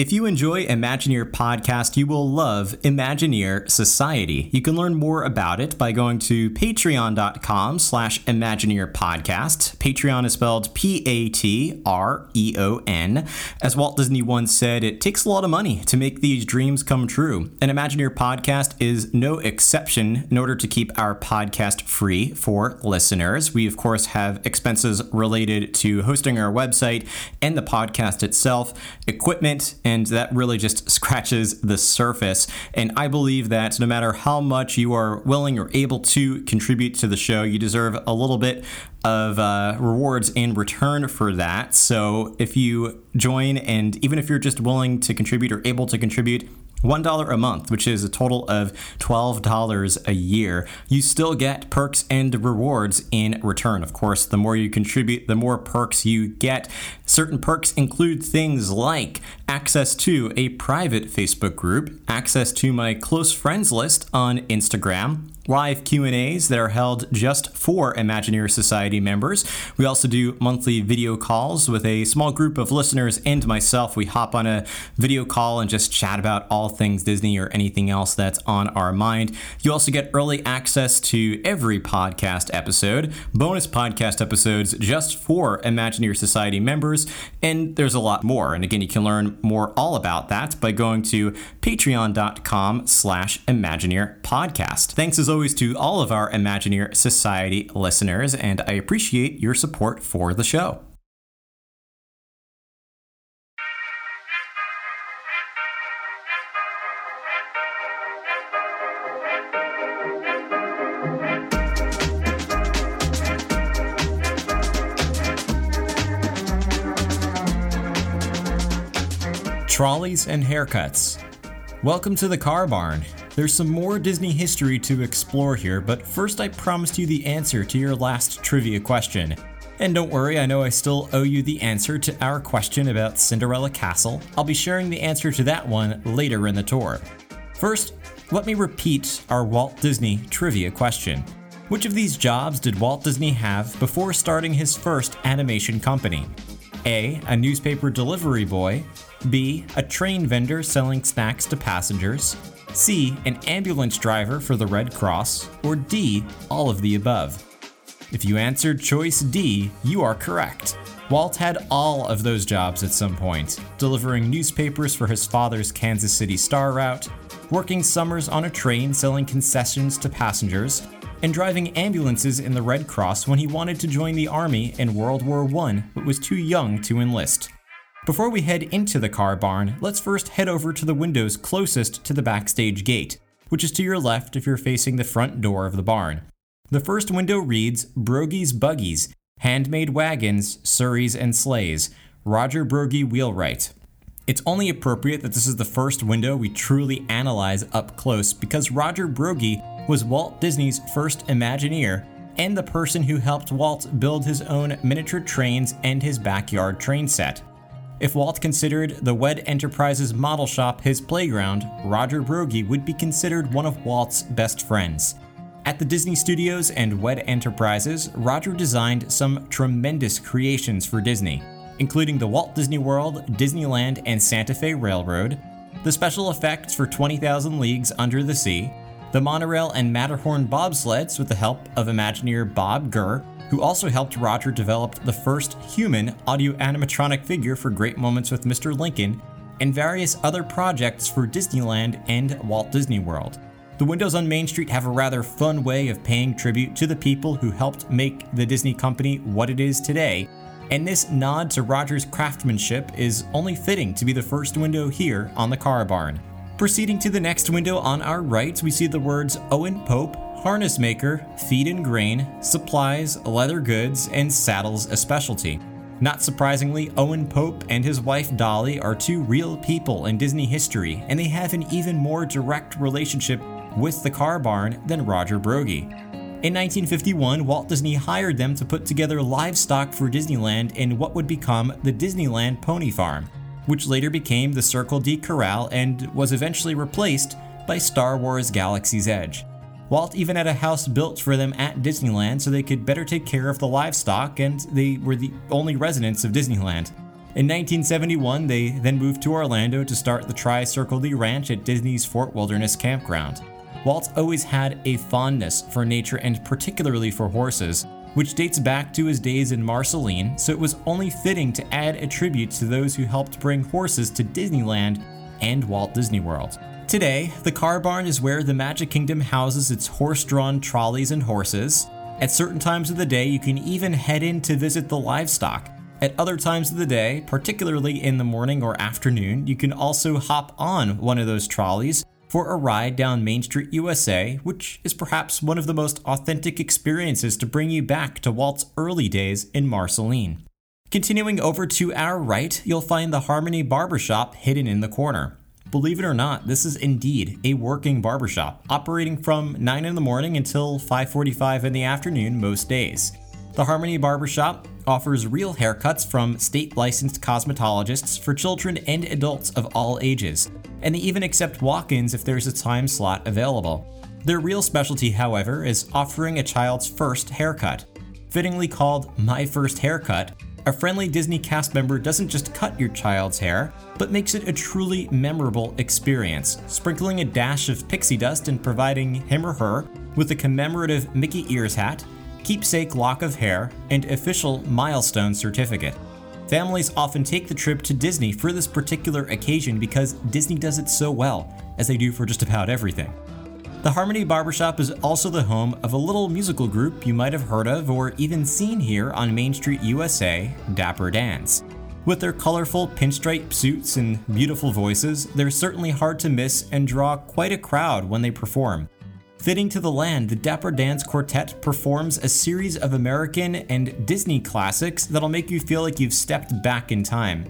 If you enjoy Imagineer podcast, you will love Imagineer Society. You can learn more about it by going to patreon.com slash Imagineer podcast. Patreon is spelled P-A-T-R-E-O-N. As Walt Disney once said, it takes a lot of money to make these dreams come true. And Imagineer podcast is no exception in order to keep our podcast free for listeners. We, of course, have expenses related to hosting our website and the podcast itself, equipment, and that really just scratches the surface. And I believe that no matter how much you are willing or able to contribute to the show, you deserve a little bit of uh, rewards in return for that. So if you join, and even if you're just willing to contribute or able to contribute, $1 a month, which is a total of $12 a year, you still get perks and rewards in return. Of course, the more you contribute, the more perks you get. Certain perks include things like access to a private Facebook group, access to my close friends list on Instagram, live Q&As that are held just for Imagineer Society members. We also do monthly video calls with a small group of listeners and myself. We hop on a video call and just chat about all things Disney or anything else that's on our mind. You also get early access to every podcast episode, bonus podcast episodes just for Imagineer Society members, and there's a lot more. And again, you can learn more all about that by going to patreon.com slash Imagineer podcast. Thanks as always to all of our Imagineer Society listeners, and I appreciate your support for the show. Trolleys and haircuts. Welcome to the Car Barn. There's some more Disney history to explore here, but first I promised you the answer to your last trivia question. And don't worry, I know I still owe you the answer to our question about Cinderella Castle. I'll be sharing the answer to that one later in the tour. First, let me repeat our Walt Disney trivia question. Which of these jobs did Walt Disney have before starting his first animation company? A. A newspaper delivery boy. B. A train vendor selling snacks to passengers. C. An ambulance driver for the Red Cross. Or D. All of the above. If you answered choice D, you are correct. Walt had all of those jobs at some point, delivering newspapers for his father's Kansas City Star route, working summers on a train selling concessions to passengers, and driving ambulances in the Red Cross when he wanted to join the Army in World War I but was too young to enlist. Before we head into the car barn, let's first head over to the windows closest to the backstage gate, which is to your left if you're facing the front door of the barn. The first window reads Broggie's Buggies, Handmade Wagons, Surreys, and Sleighs, Roger Broggie Wheelwright. It's only appropriate that this is the first window we truly analyze up close because Roger Broggie was Walt Disney's first Imagineer and the person who helped Walt build his own miniature trains and his backyard train set. If Walt considered the WED Enterprises model shop his playground, Roger Broggie would be considered one of Walt's best friends. At the Disney Studios and WED Enterprises, Roger designed some tremendous creations for Disney, including the Walt Disney World, Disneyland, and Santa Fe Railroad, the special effects for 20,000 Leagues Under the Sea, the monorail and Matterhorn bobsleds with the help of Imagineer Bob Gurr, who also helped Roger develop the first human audio animatronic figure for Great Moments with Mr. Lincoln, and various other projects for Disneyland and Walt Disney World. The windows on Main Street have a rather fun way of paying tribute to the people who helped make the Disney company what it is today, and this nod to Roger's craftsmanship is only fitting to be the first window here on the car barn. Proceeding to the next window on our right, we see the words Owen Pope, harness maker, feed and grain, supplies, leather goods, and saddles a specialty. Not surprisingly, Owen Pope and his wife Dolly are two real people in Disney history, and they have an even more direct relationship with the car barn than Roger Broggie. In 1951, Walt Disney hired them to put together livestock for Disneyland in what would become the Disneyland Pony Farm which later became the Circle D Corral and was eventually replaced by Star Wars Galaxy's Edge. Walt even had a house built for them at Disneyland so they could better take care of the livestock, and they were the only residents of Disneyland. In 1971, they then moved to Orlando to start the Tri Circle D Ranch at Disney's Fort Wilderness Campground. Walt always had a fondness for nature and particularly for horses, which dates back to his days in Marceline, so it was only fitting to add a tribute to those who helped bring horses to Disneyland and Walt Disney World. Today, the car barn is where the Magic Kingdom houses its horse drawn trolleys and horses. At certain times of the day, you can even head in to visit the livestock. At other times of the day, particularly in the morning or afternoon, you can also hop on one of those trolleys for a ride down Main Street USA, which is perhaps one of the most authentic experiences to bring you back to Walt's early days in Marceline. Continuing over to our right, you'll find the Harmony Barbershop hidden in the corner. Believe it or not, this is indeed a working barbershop, operating from 9 in the morning until 5:45 in the afternoon most days. The Harmony Barbershop offers real haircuts from state licensed cosmetologists for children and adults of all ages, and they even accept walk ins if there's a time slot available. Their real specialty, however, is offering a child's first haircut. Fittingly called My First Haircut, a friendly Disney cast member doesn't just cut your child's hair, but makes it a truly memorable experience, sprinkling a dash of pixie dust and providing him or her with a commemorative Mickey Ears hat, keepsake lock of hair, and official milestone certificate. Families often take the trip to Disney for this particular occasion because Disney does it so well, as they do for just about everything. The Harmony Barbershop is also the home of a little musical group you might have heard of or even seen here on Main Street USA, Dapper Dans. With their colorful pinstripe suits and beautiful voices, they're certainly hard to miss and draw quite a crowd when they perform. Fitting to the land, the Dapper Dans Quartet performs a series of American and Disney classics that'll make you feel like you've stepped back in time.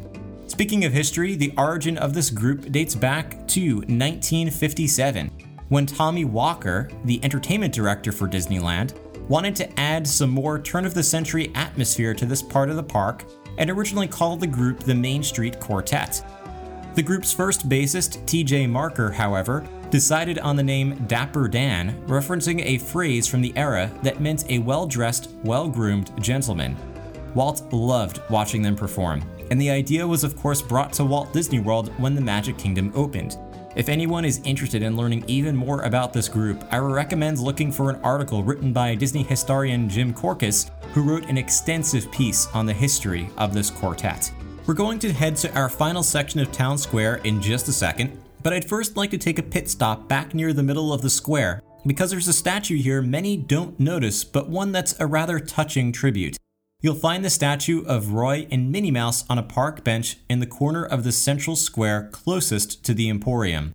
Speaking of history, the origin of this group dates back to 1957, when Tommy Walker, the entertainment director for Disneyland, wanted to add some more turn of the century atmosphere to this part of the park and originally called the group the Main Street Quartet. The group's first bassist, TJ Marker, however, decided on the name Dapper Dan, referencing a phrase from the era that meant a well dressed, well groomed gentleman. Walt loved watching them perform, and the idea was, of course, brought to Walt Disney World when the Magic Kingdom opened. If anyone is interested in learning even more about this group, I recommend looking for an article written by Disney historian Jim Korkis, who wrote an extensive piece on the history of this quartet. We're going to head to our final section of Town Square in just a second, but I'd first like to take a pit stop back near the middle of the square, because there's a statue here many don't notice, but one that's a rather touching tribute. You'll find the statue of Roy and Minnie Mouse on a park bench in the corner of the central square closest to the Emporium.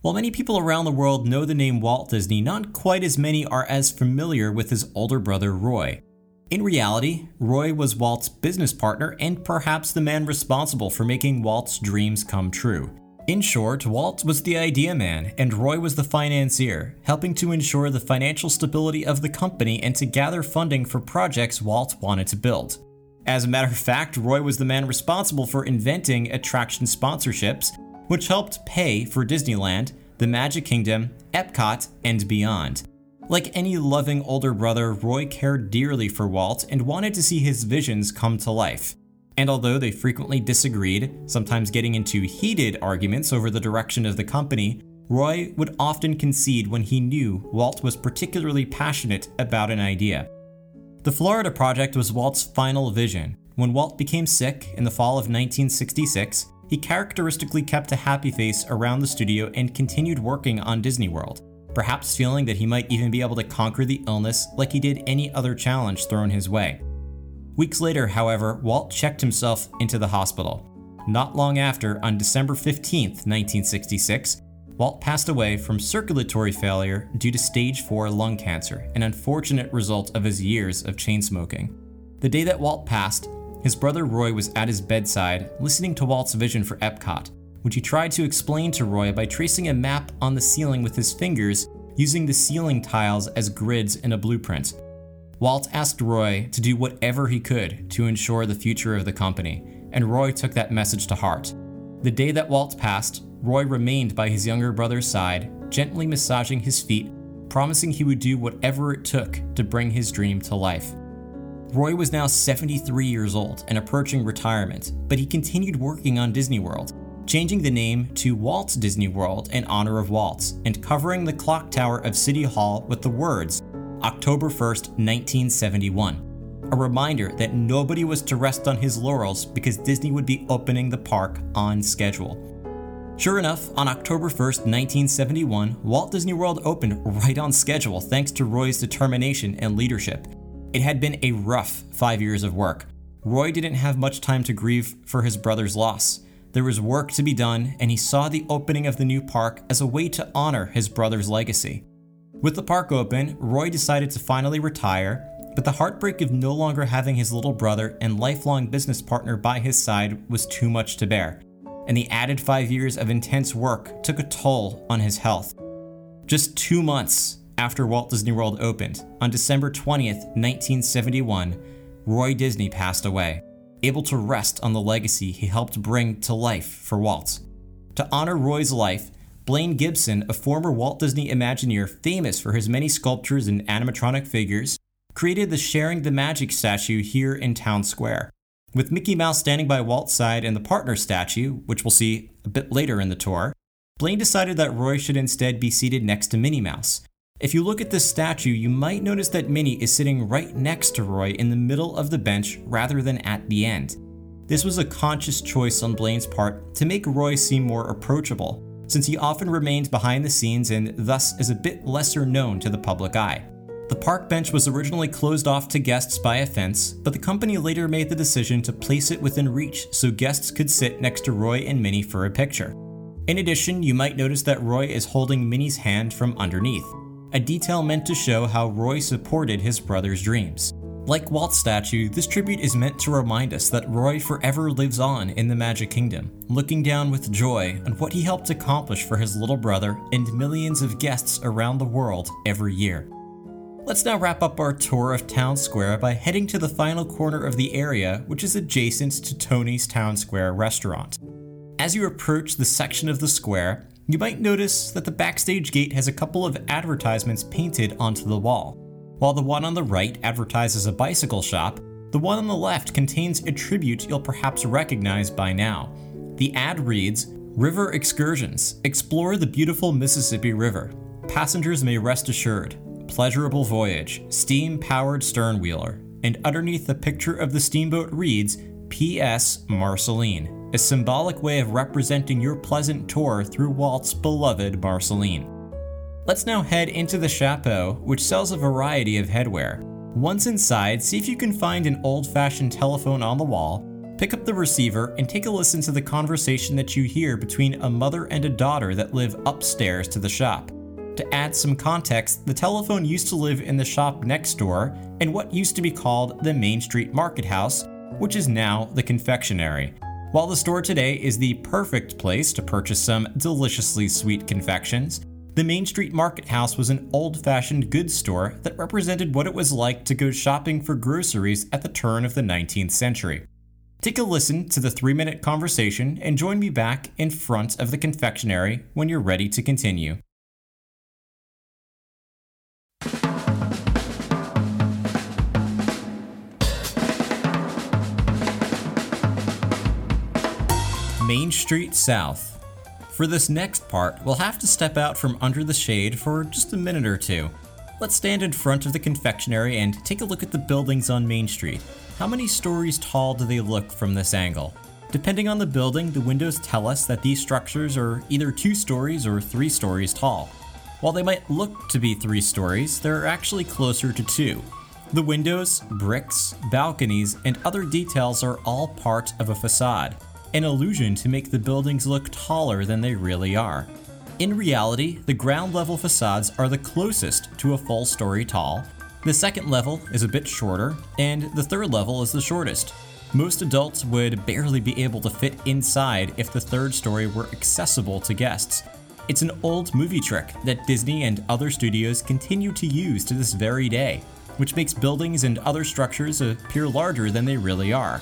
While many people around the world know the name Walt Disney, not quite as many are as familiar with his older brother Roy. In reality, Roy was Walt's business partner and perhaps the man responsible for making Walt's dreams come true. In short, Walt was the idea man and Roy was the financier, helping to ensure the financial stability of the company and to gather funding for projects Walt wanted to build. As a matter of fact, Roy was the man responsible for inventing attraction sponsorships, which helped pay for Disneyland, the Magic Kingdom, Epcot, and beyond. Like any loving older brother, Roy cared dearly for Walt and wanted to see his visions come to life. And although they frequently disagreed, sometimes getting into heated arguments over the direction of the company, Roy would often concede when he knew Walt was particularly passionate about an idea. The Florida Project was Walt's final vision. When Walt became sick in the fall of 1966, he characteristically kept a happy face around the studio and continued working on Disney World, perhaps feeling that he might even be able to conquer the illness like he did any other challenge thrown his way. Weeks later, however, Walt checked himself into the hospital. Not long after, on December 15, 1966, Walt passed away from circulatory failure due to stage 4 lung cancer, an unfortunate result of his years of chain smoking. The day that Walt passed, his brother Roy was at his bedside listening to Walt's vision for Epcot, which he tried to explain to Roy by tracing a map on the ceiling with his fingers using the ceiling tiles as grids in a blueprint. Walt asked Roy to do whatever he could to ensure the future of the company, and Roy took that message to heart. The day that Walt passed, Roy remained by his younger brother's side, gently massaging his feet, promising he would do whatever it took to bring his dream to life. Roy was now 73 years old and approaching retirement, but he continued working on Disney World, changing the name to Walt Disney World in honor of Walt, and covering the clock tower of City Hall with the words October 1st, 1971. A reminder that nobody was to rest on his laurels because Disney would be opening the park on schedule. Sure enough, on October 1st, 1971, Walt Disney World opened right on schedule thanks to Roy's determination and leadership. It had been a rough five years of work. Roy didn't have much time to grieve for his brother's loss. There was work to be done, and he saw the opening of the new park as a way to honor his brother's legacy. With the park open, Roy decided to finally retire, but the heartbreak of no longer having his little brother and lifelong business partner by his side was too much to bear, and the added five years of intense work took a toll on his health. Just two months after Walt Disney World opened, on December 20th, 1971, Roy Disney passed away, able to rest on the legacy he helped bring to life for Walt. To honor Roy's life, Blaine Gibson, a former Walt Disney Imagineer famous for his many sculptures and animatronic figures, created the Sharing the Magic statue here in Town Square. With Mickey Mouse standing by Walt's side and the partner statue, which we'll see a bit later in the tour, Blaine decided that Roy should instead be seated next to Minnie Mouse, if you look at this statue, you might notice that Minnie is sitting right next to Roy in the middle of the bench rather than at the end. This was a conscious choice on Blaine's part to make Roy seem more approachable, since he often remained behind the scenes and thus is a bit lesser known to the public eye. The park bench was originally closed off to guests by a fence, but the company later made the decision to place it within reach so guests could sit next to Roy and Minnie for a picture. In addition, you might notice that Roy is holding Minnie's hand from underneath a detail meant to show how Roy supported his brother's dreams. Like Walt's statue, this tribute is meant to remind us that Roy forever lives on in the Magic Kingdom, looking down with joy on what he helped accomplish for his little brother and millions of guests around the world every year. Let's now wrap up our tour of Town Square by heading to the final corner of the area, which is adjacent to Tony's Town Square restaurant. As you approach the section of the square, you might notice that the backstage gate has a couple of advertisements painted onto the wall. While the one on the right advertises a bicycle shop, the one on the left contains a tribute you'll perhaps recognize by now. The ad reads River Excursions Explore the beautiful Mississippi River. Passengers may rest assured. Pleasurable voyage, steam powered sternwheeler. And underneath the picture of the steamboat reads P.S. Marceline a symbolic way of representing your pleasant tour through Walt's beloved Marceline. Let's now head into the chapeau, which sells a variety of headwear. Once inside, see if you can find an old fashioned telephone on the wall, pick up the receiver, and take a listen to the conversation that you hear between a mother and a daughter that live upstairs to the shop. To add some context, the telephone used to live in the shop next door in what used to be called the Main Street Market House, which is now the confectionery. While the store today is the perfect place to purchase some deliciously sweet confections, the Main Street Market House was an old fashioned goods store that represented what it was like to go shopping for groceries at the turn of the 19th century. Take a listen to the three minute conversation and join me back in front of the confectionery when you're ready to continue. Main Street South. For this next part, we'll have to step out from under the shade for just a minute or two. Let's stand in front of the confectionery and take a look at the buildings on Main Street. How many stories tall do they look from this angle? Depending on the building, the windows tell us that these structures are either two stories or three stories tall. While they might look to be three stories, they're actually closer to two. The windows, bricks, balconies, and other details are all part of a facade an illusion to make the buildings look taller than they really are. In reality, the ground level facades are the closest to a full story tall, the second level is a bit shorter, and the third level is the shortest. Most adults would barely be able to fit inside if the third story were accessible to guests. It's an old movie trick that Disney and other studios continue to use to this very day, which makes buildings and other structures appear larger than they really are.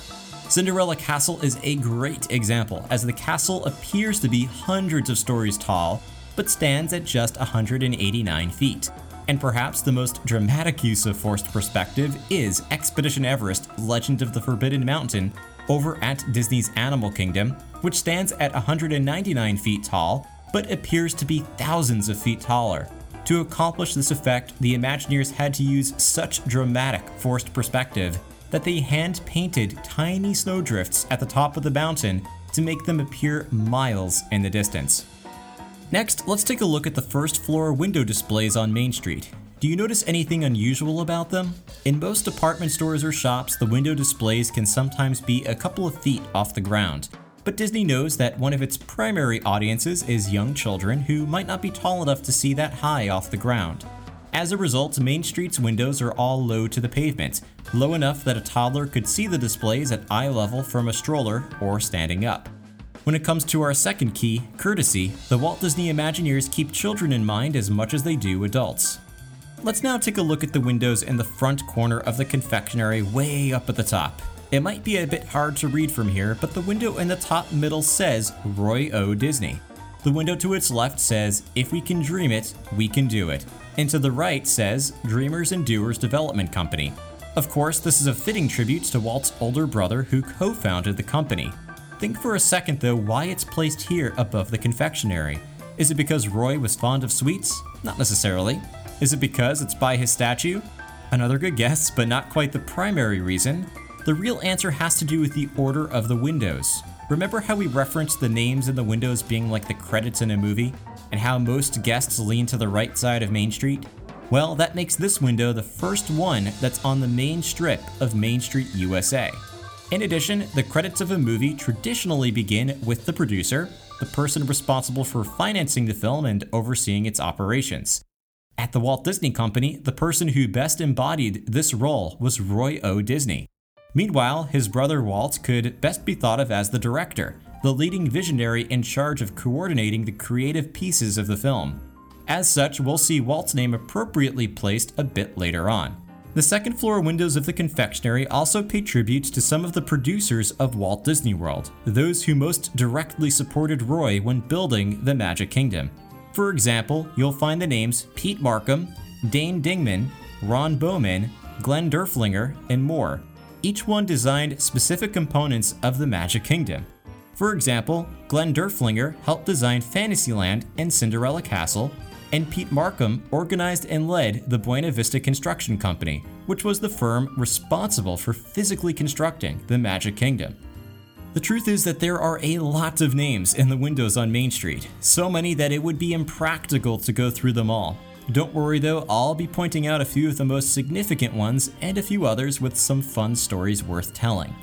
Cinderella Castle is a great example, as the castle appears to be hundreds of stories tall, but stands at just 189 feet. And perhaps the most dramatic use of forced perspective is Expedition Everest Legend of the Forbidden Mountain over at Disney's Animal Kingdom, which stands at 199 feet tall but appears to be thousands of feet taller. To accomplish this effect, the Imagineers had to use such dramatic forced perspective that they hand painted tiny snowdrifts at the top of the mountain to make them appear miles in the distance. Next, let's take a look at the first floor window displays on Main Street. Do you notice anything unusual about them? In most department stores or shops, the window displays can sometimes be a couple of feet off the ground. But Disney knows that one of its primary audiences is young children who might not be tall enough to see that high off the ground. As a result, Main Street's windows are all low to the pavement, low enough that a toddler could see the displays at eye level from a stroller or standing up. When it comes to our second key, courtesy, the Walt Disney Imagineers keep children in mind as much as they do adults. Let's now take a look at the windows in the front corner of the confectionery way up at the top. It might be a bit hard to read from here, but the window in the top middle says Roy O. Disney. The window to its left says, If we can dream it, we can do it. And to the right says, Dreamers and Doers Development Company. Of course, this is a fitting tribute to Walt's older brother who co founded the company. Think for a second though why it's placed here above the confectionery. Is it because Roy was fond of sweets? Not necessarily. Is it because it's by his statue? Another good guess, but not quite the primary reason. The real answer has to do with the order of the windows. Remember how we referenced the names in the windows being like the credits in a movie, and how most guests lean to the right side of Main Street? Well, that makes this window the first one that's on the main strip of Main Street USA. In addition, the credits of a movie traditionally begin with the producer, the person responsible for financing the film and overseeing its operations. At the Walt Disney Company, the person who best embodied this role was Roy O. Disney. Meanwhile, his brother Walt could best be thought of as the director, the leading visionary in charge of coordinating the creative pieces of the film. As such, we'll see Walt's name appropriately placed a bit later on. The second floor windows of the confectionery also pay tribute to some of the producers of Walt Disney World, those who most directly supported Roy when building the Magic Kingdom. For example, you'll find the names Pete Markham, Dane Dingman, Ron Bowman, Glenn Derflinger, and more. Each one designed specific components of the Magic Kingdom. For example, Glenn Derflinger helped design Fantasyland and Cinderella Castle, and Pete Markham organized and led the Buena Vista Construction Company, which was the firm responsible for physically constructing the Magic Kingdom. The truth is that there are a lot of names in the windows on Main Street, so many that it would be impractical to go through them all. Don't worry though, I'll be pointing out a few of the most significant ones and a few others with some fun stories worth telling.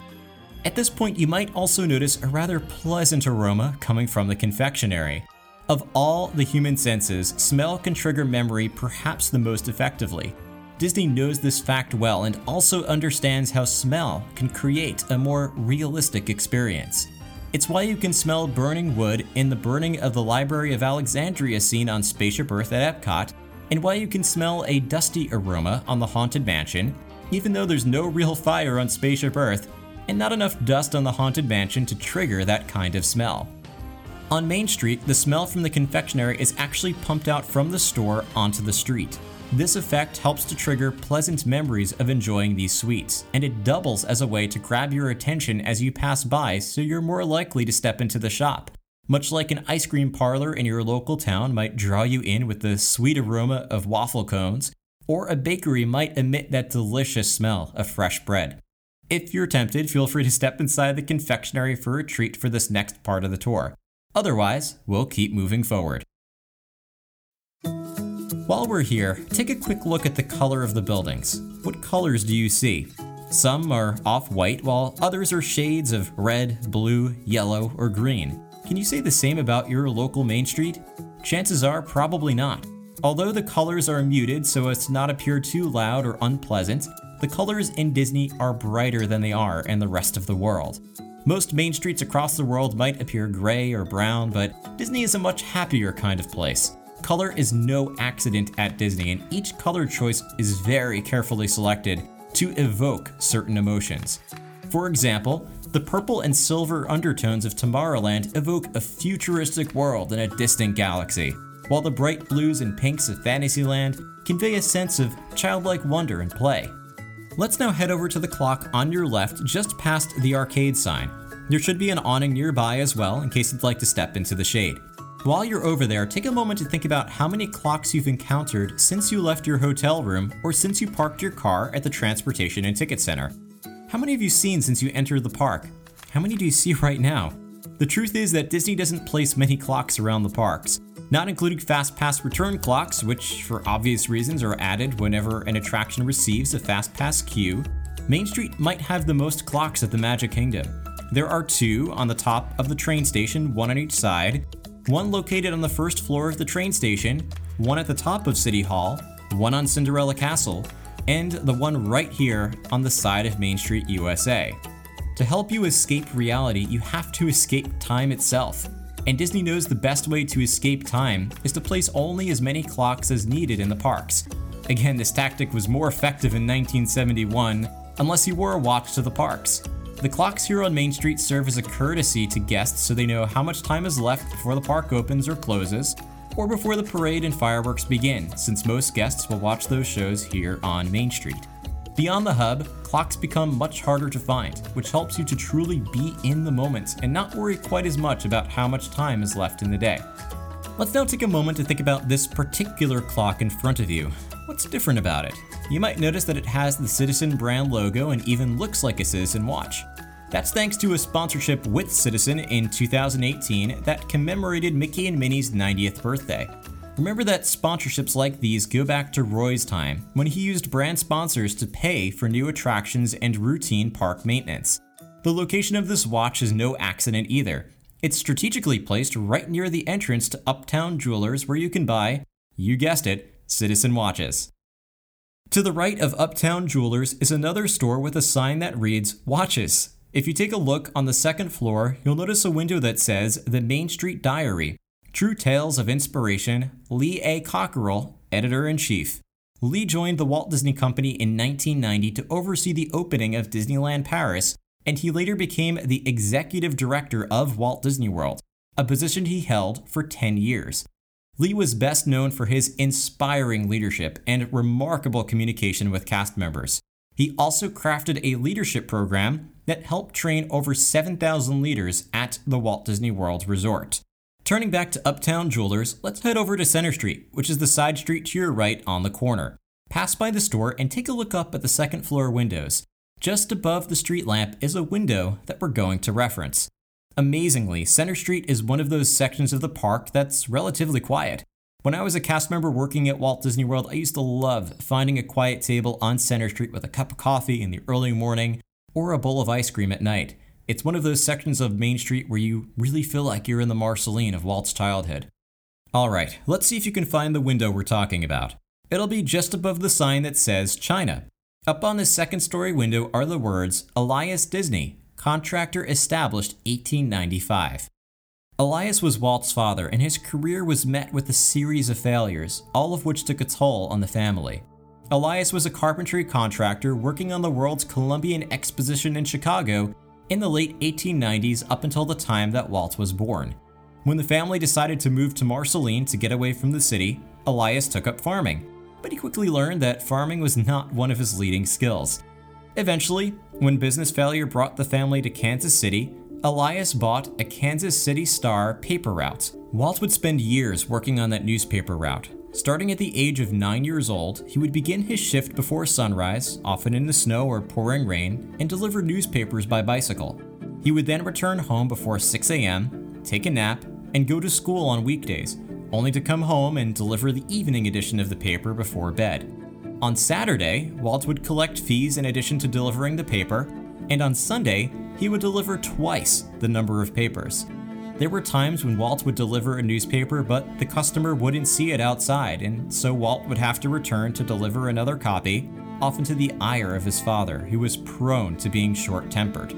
At this point, you might also notice a rather pleasant aroma coming from the confectionery. Of all the human senses, smell can trigger memory perhaps the most effectively. Disney knows this fact well and also understands how smell can create a more realistic experience. It's why you can smell burning wood in the burning of the Library of Alexandria scene on Spaceship Earth at Epcot, and why you can smell a dusty aroma on the Haunted Mansion, even though there's no real fire on Spaceship Earth, and not enough dust on the Haunted Mansion to trigger that kind of smell. On Main Street, the smell from the confectionery is actually pumped out from the store onto the street. This effect helps to trigger pleasant memories of enjoying these sweets, and it doubles as a way to grab your attention as you pass by so you're more likely to step into the shop. Much like an ice cream parlor in your local town might draw you in with the sweet aroma of waffle cones, or a bakery might emit that delicious smell of fresh bread. If you're tempted, feel free to step inside the confectionery for a treat for this next part of the tour. Otherwise, we'll keep moving forward. While we're here, take a quick look at the color of the buildings. What colors do you see? Some are off white, while others are shades of red, blue, yellow, or green. Can you say the same about your local Main Street? Chances are probably not. Although the colors are muted so as to not appear too loud or unpleasant, the colors in Disney are brighter than they are in the rest of the world. Most main streets across the world might appear gray or brown, but Disney is a much happier kind of place. Color is no accident at Disney, and each color choice is very carefully selected to evoke certain emotions. For example, the purple and silver undertones of Tomorrowland evoke a futuristic world in a distant galaxy. while the bright blues and pinks of Fantasyland convey a sense of childlike wonder and play. Let's now head over to the clock on your left just past the arcade sign. There should be an awning nearby as well in case you'd like to step into the shade. While you're over there, take a moment to think about how many clocks you've encountered since you left your hotel room or since you parked your car at the Transportation and Ticket Center. How many have you seen since you entered the park? How many do you see right now? The truth is that Disney doesn't place many clocks around the parks, not including Fast Pass return clocks, which for obvious reasons are added whenever an attraction receives a Fast Pass queue. Main Street might have the most clocks at the Magic Kingdom. There are two on the top of the train station, one on each side, one located on the first floor of the train station, one at the top of City Hall, one on Cinderella Castle, and the one right here on the side of Main Street USA. To help you escape reality, you have to escape time itself. And Disney knows the best way to escape time is to place only as many clocks as needed in the parks. Again, this tactic was more effective in 1971 unless you wore a watch to the parks. The clocks here on Main Street serve as a courtesy to guests so they know how much time is left before the park opens or closes, or before the parade and fireworks begin, since most guests will watch those shows here on Main Street. Beyond the hub, clocks become much harder to find, which helps you to truly be in the moment and not worry quite as much about how much time is left in the day. Let's now take a moment to think about this particular clock in front of you. What's different about it? You might notice that it has the Citizen brand logo and even looks like a Citizen watch. That's thanks to a sponsorship with Citizen in 2018 that commemorated Mickey and Minnie's 90th birthday. Remember that sponsorships like these go back to Roy's time, when he used brand sponsors to pay for new attractions and routine park maintenance. The location of this watch is no accident either. It's strategically placed right near the entrance to Uptown Jewelers, where you can buy, you guessed it, Citizen watches. To the right of Uptown Jewelers is another store with a sign that reads Watches. If you take a look on the second floor, you'll notice a window that says The Main Street Diary True Tales of Inspiration, Lee A. Cockerell, Editor in Chief. Lee joined the Walt Disney Company in 1990 to oversee the opening of Disneyland Paris, and he later became the executive director of Walt Disney World, a position he held for 10 years. Lee was best known for his inspiring leadership and remarkable communication with cast members. He also crafted a leadership program that helped train over 7,000 leaders at the Walt Disney World Resort. Turning back to Uptown Jewelers, let's head over to Center Street, which is the side street to your right on the corner. Pass by the store and take a look up at the second floor windows. Just above the street lamp is a window that we're going to reference. Amazingly, Center Street is one of those sections of the park that's relatively quiet. When I was a cast member working at Walt Disney World, I used to love finding a quiet table on Center Street with a cup of coffee in the early morning or a bowl of ice cream at night. It's one of those sections of Main Street where you really feel like you're in the Marceline of Walt's childhood. Alright, let's see if you can find the window we're talking about. It'll be just above the sign that says China. Up on the second story window are the words Elias Disney, contractor established 1895. Elias was Walt's father, and his career was met with a series of failures, all of which took a toll on the family. Elias was a carpentry contractor working on the World's Columbian Exposition in Chicago in the late 1890s up until the time that Walt was born. When the family decided to move to Marceline to get away from the city, Elias took up farming, but he quickly learned that farming was not one of his leading skills. Eventually, when business failure brought the family to Kansas City, Elias bought a Kansas City Star paper route. Walt would spend years working on that newspaper route. Starting at the age of 9 years old, he would begin his shift before sunrise, often in the snow or pouring rain, and deliver newspapers by bicycle. He would then return home before 6 a.m., take a nap, and go to school on weekdays, only to come home and deliver the evening edition of the paper before bed. On Saturday, Walt would collect fees in addition to delivering the paper, and on Sunday, he would deliver twice the number of papers. There were times when Walt would deliver a newspaper, but the customer wouldn't see it outside, and so Walt would have to return to deliver another copy, often to the ire of his father, who was prone to being short tempered.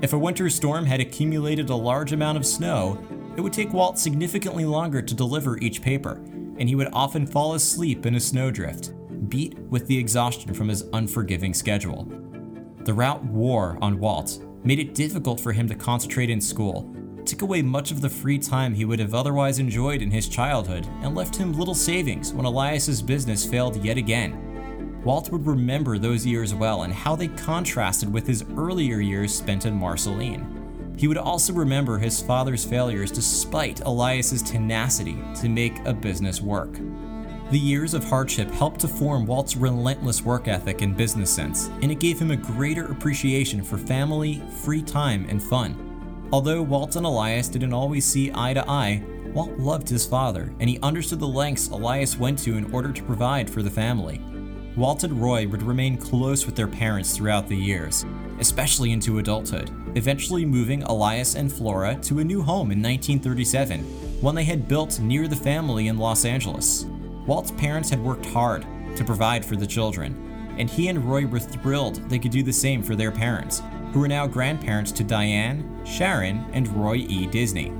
If a winter storm had accumulated a large amount of snow, it would take Walt significantly longer to deliver each paper, and he would often fall asleep in a snowdrift beat with the exhaustion from his unforgiving schedule. The route wore on Walt, made it difficult for him to concentrate in school, took away much of the free time he would have otherwise enjoyed in his childhood and left him little savings when Elias's business failed yet again. Walt would remember those years well and how they contrasted with his earlier years spent in Marceline. He would also remember his father's failures despite Elias's tenacity to make a business work. The years of hardship helped to form Walt's relentless work ethic and business sense, and it gave him a greater appreciation for family, free time, and fun. Although Walt and Elias didn't always see eye to eye, Walt loved his father, and he understood the lengths Elias went to in order to provide for the family. Walt and Roy would remain close with their parents throughout the years, especially into adulthood, eventually moving Elias and Flora to a new home in 1937, one they had built near the family in Los Angeles. Walt's parents had worked hard to provide for the children, and he and Roy were thrilled they could do the same for their parents, who were now grandparents to Diane, Sharon, and Roy E. Disney.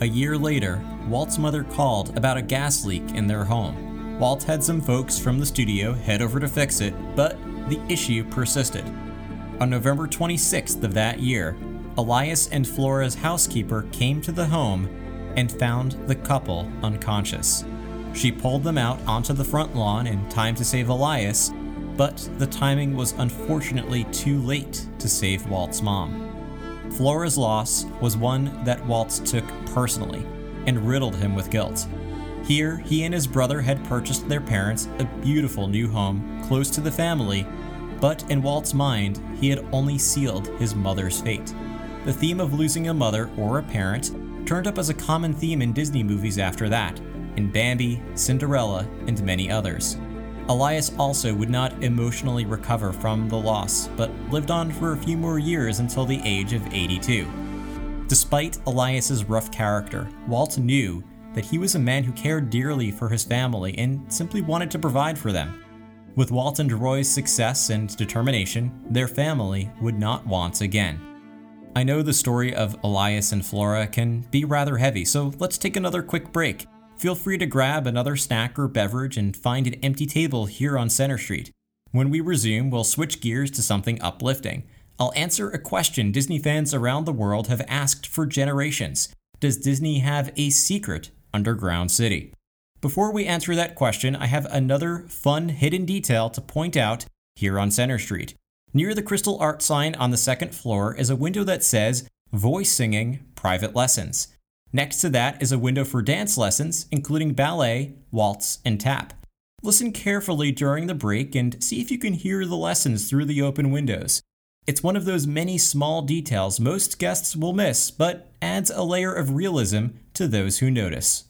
A year later, Walt's mother called about a gas leak in their home. Walt had some folks from the studio head over to fix it, but the issue persisted. On November 26th of that year, Elias and Flora's housekeeper came to the home and found the couple unconscious. She pulled them out onto the front lawn in time to save Elias, but the timing was unfortunately too late to save Walt's mom. Flora's loss was one that Walt took personally and riddled him with guilt. Here, he and his brother had purchased their parents a beautiful new home close to the family, but in Walt's mind, he had only sealed his mother's fate. The theme of losing a mother or a parent turned up as a common theme in Disney movies after that, in Bambi, Cinderella, and many others. Elias also would not emotionally recover from the loss, but lived on for a few more years until the age of 82. Despite Elias's rough character, Walt knew that he was a man who cared dearly for his family and simply wanted to provide for them. With Walt and Roy's success and determination, their family would not want again. I know the story of Elias and Flora can be rather heavy, so let's take another quick break Feel free to grab another snack or beverage and find an empty table here on Center Street. When we resume, we'll switch gears to something uplifting. I'll answer a question Disney fans around the world have asked for generations Does Disney have a secret underground city? Before we answer that question, I have another fun hidden detail to point out here on Center Street. Near the crystal art sign on the second floor is a window that says Voice Singing Private Lessons. Next to that is a window for dance lessons, including ballet, waltz, and tap. Listen carefully during the break and see if you can hear the lessons through the open windows. It's one of those many small details most guests will miss, but adds a layer of realism to those who notice.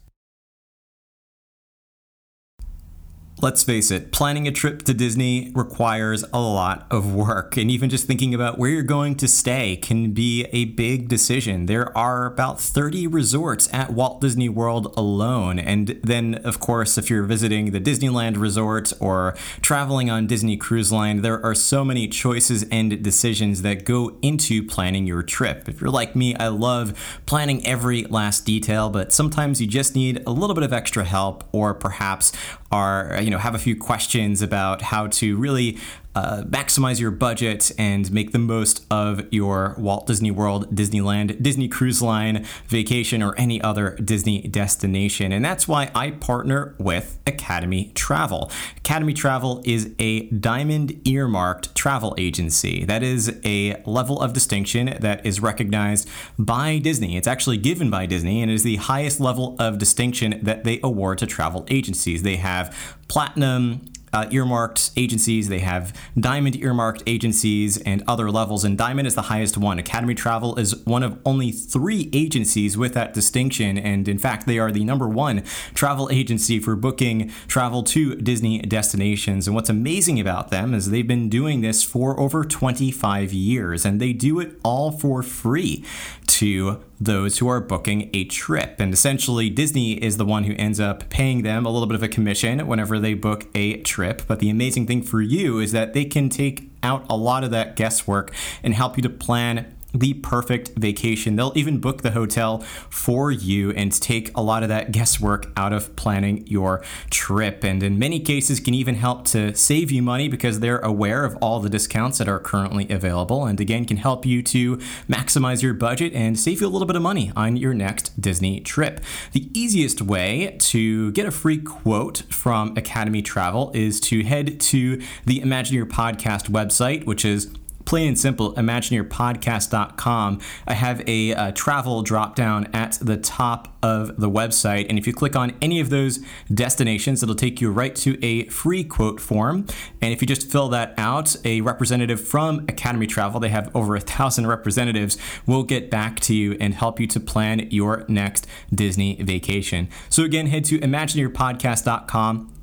Let's face it, planning a trip to Disney requires a lot of work, and even just thinking about where you're going to stay can be a big decision. There are about 30 resorts at Walt Disney World alone, and then, of course, if you're visiting the Disneyland resort or traveling on Disney Cruise Line, there are so many choices and decisions that go into planning your trip. If you're like me, I love planning every last detail, but sometimes you just need a little bit of extra help, or perhaps are you know have a few questions about how to really uh, maximize your budget and make the most of your Walt Disney World, Disneyland, Disney Cruise Line vacation, or any other Disney destination. And that's why I partner with Academy Travel. Academy Travel is a diamond earmarked travel agency. That is a level of distinction that is recognized by Disney. It's actually given by Disney and is the highest level of distinction that they award to travel agencies. They have platinum, uh, earmarked agencies, they have diamond earmarked agencies, and other levels. And diamond is the highest one. Academy Travel is one of only three agencies with that distinction. And in fact, they are the number one travel agency for booking travel to Disney destinations. And what's amazing about them is they've been doing this for over 25 years, and they do it all for free to those who are booking a trip. And essentially, Disney is the one who ends up paying them a little bit of a commission whenever they book a trip. But the amazing thing for you is that they can take out a lot of that guesswork and help you to plan the perfect vacation. They'll even book the hotel for you and take a lot of that guesswork out of planning your trip. And in many cases, can even help to save you money because they're aware of all the discounts that are currently available. And again, can help you to maximize your budget and save you a little bit of money on your next Disney trip. The easiest way to get a free quote from Academy Travel is to head to the Imagineer Podcast website, which is plain and simple, imagineerpodcast.com. I have a, a travel drop down at the top of the website. And if you click on any of those destinations, it'll take you right to a free quote form. And if you just fill that out, a representative from Academy Travel, they have over a thousand representatives, will get back to you and help you to plan your next Disney vacation. So again, head to imagineerpodcast.com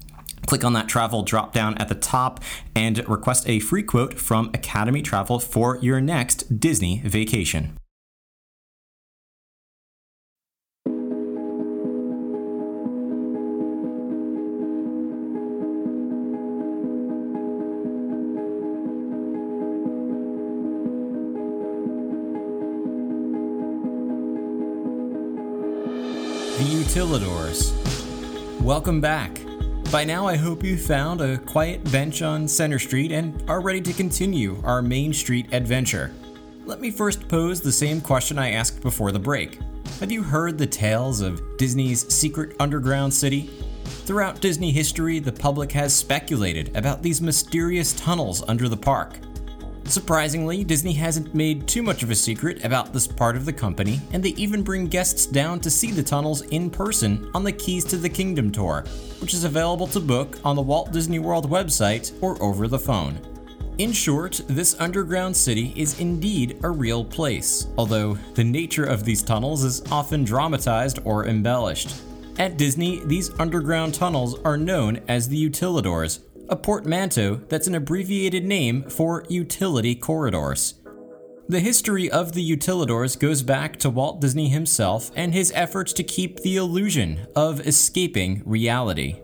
Click on that travel drop down at the top and request a free quote from Academy Travel for your next Disney vacation. The Utilidors. Welcome back. By now, I hope you found a quiet bench on Center Street and are ready to continue our Main Street adventure. Let me first pose the same question I asked before the break. Have you heard the tales of Disney's secret underground city? Throughout Disney history, the public has speculated about these mysterious tunnels under the park. Surprisingly, Disney hasn't made too much of a secret about this part of the company, and they even bring guests down to see the tunnels in person on the Keys to the Kingdom tour, which is available to book on the Walt Disney World website or over the phone. In short, this underground city is indeed a real place, although the nature of these tunnels is often dramatized or embellished. At Disney, these underground tunnels are known as the Utilidors, a portmanteau that's an abbreviated name for utility corridors. The history of the utilidors goes back to Walt Disney himself and his efforts to keep the illusion of escaping reality.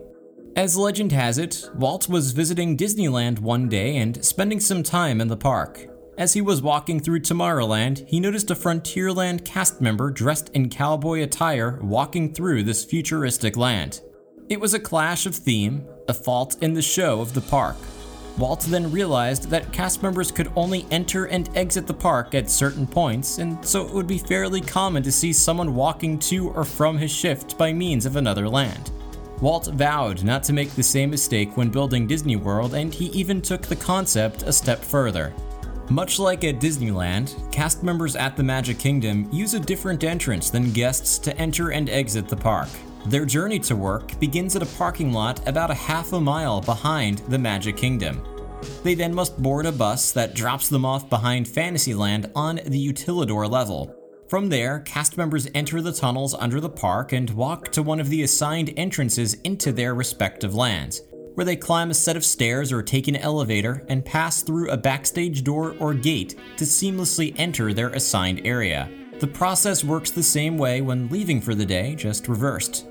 As legend has it, Walt was visiting Disneyland one day and spending some time in the park. As he was walking through Tomorrowland, he noticed a Frontierland cast member dressed in cowboy attire walking through this futuristic land. It was a clash of theme, a fault in the show of the park. Walt then realized that cast members could only enter and exit the park at certain points, and so it would be fairly common to see someone walking to or from his shift by means of another land. Walt vowed not to make the same mistake when building Disney World, and he even took the concept a step further. Much like at Disneyland, cast members at the Magic Kingdom use a different entrance than guests to enter and exit the park. Their journey to work begins at a parking lot about a half a mile behind the Magic Kingdom. They then must board a bus that drops them off behind Fantasyland on the Utilidor level. From there, cast members enter the tunnels under the park and walk to one of the assigned entrances into their respective lands, where they climb a set of stairs or take an elevator and pass through a backstage door or gate to seamlessly enter their assigned area. The process works the same way when leaving for the day, just reversed.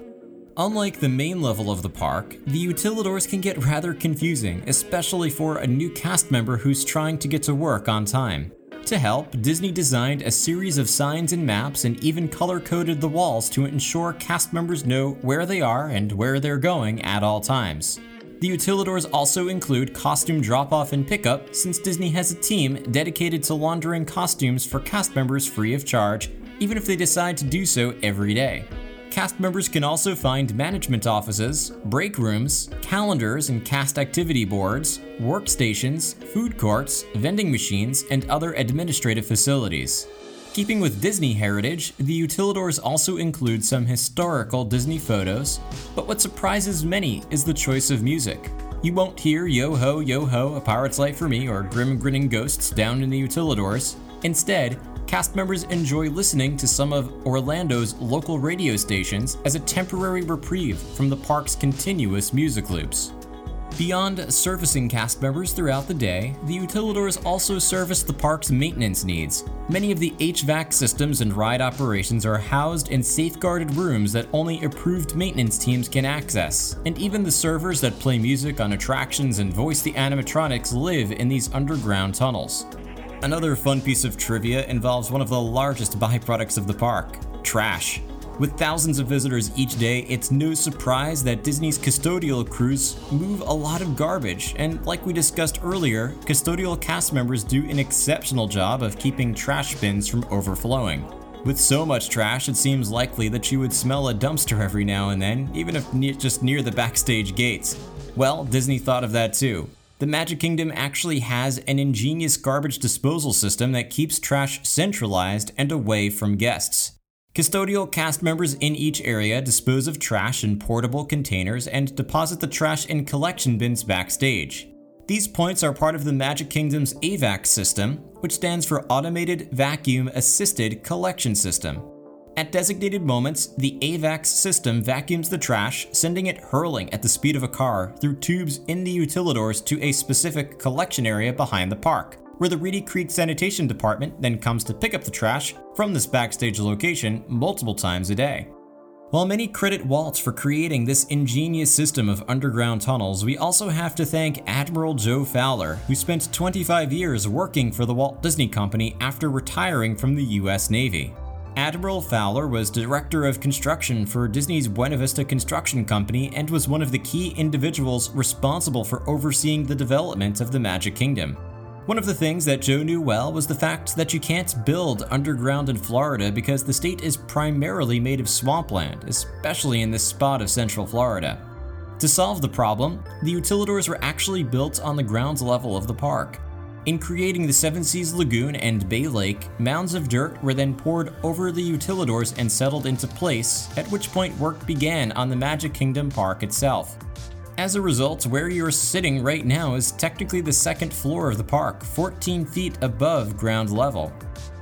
Unlike the main level of the park, the utilidors can get rather confusing, especially for a new cast member who's trying to get to work on time. To help, Disney designed a series of signs and maps and even color coded the walls to ensure cast members know where they are and where they're going at all times. The utilidors also include costume drop off and pickup, since Disney has a team dedicated to laundering costumes for cast members free of charge, even if they decide to do so every day. Cast members can also find management offices, break rooms, calendars and cast activity boards, workstations, food courts, vending machines, and other administrative facilities. Keeping with Disney heritage, the utilidors also include some historical Disney photos, but what surprises many is the choice of music. You won't hear Yo Ho, Yo Ho, A Pirate's Life for Me, or Grim Grinning Ghosts down in the utilidors. Instead, cast members enjoy listening to some of Orlando's local radio stations as a temporary reprieve from the park's continuous music loops. Beyond servicing cast members throughout the day, the utilidors also service the park's maintenance needs. Many of the HVAC systems and ride operations are housed in safeguarded rooms that only approved maintenance teams can access, and even the servers that play music on attractions and voice the animatronics live in these underground tunnels. Another fun piece of trivia involves one of the largest byproducts of the park trash. With thousands of visitors each day, it's no surprise that Disney's custodial crews move a lot of garbage, and like we discussed earlier, custodial cast members do an exceptional job of keeping trash bins from overflowing. With so much trash, it seems likely that you would smell a dumpster every now and then, even if ne- just near the backstage gates. Well, Disney thought of that too. The Magic Kingdom actually has an ingenious garbage disposal system that keeps trash centralized and away from guests. Custodial cast members in each area dispose of trash in portable containers and deposit the trash in collection bins backstage. These points are part of the Magic Kingdom's AVAC system, which stands for Automated Vacuum Assisted Collection System. At designated moments, the AVAC system vacuums the trash, sending it hurling at the speed of a car through tubes in the utilidors to a specific collection area behind the park where the Reedy Creek Sanitation Department then comes to pick up the trash from this backstage location multiple times a day. While many credit Walt for creating this ingenious system of underground tunnels, we also have to thank Admiral Joe Fowler, who spent 25 years working for the Walt Disney Company after retiring from the US Navy. Admiral Fowler was Director of Construction for Disney's Buena Vista Construction Company and was one of the key individuals responsible for overseeing the development of the Magic Kingdom. One of the things that Joe knew well was the fact that you can't build underground in Florida because the state is primarily made of swampland, especially in this spot of central Florida. To solve the problem, the utilidors were actually built on the ground level of the park. In creating the Seven Seas Lagoon and Bay Lake, mounds of dirt were then poured over the utilidors and settled into place, at which point work began on the Magic Kingdom Park itself. As a result, where you're sitting right now is technically the second floor of the park, 14 feet above ground level.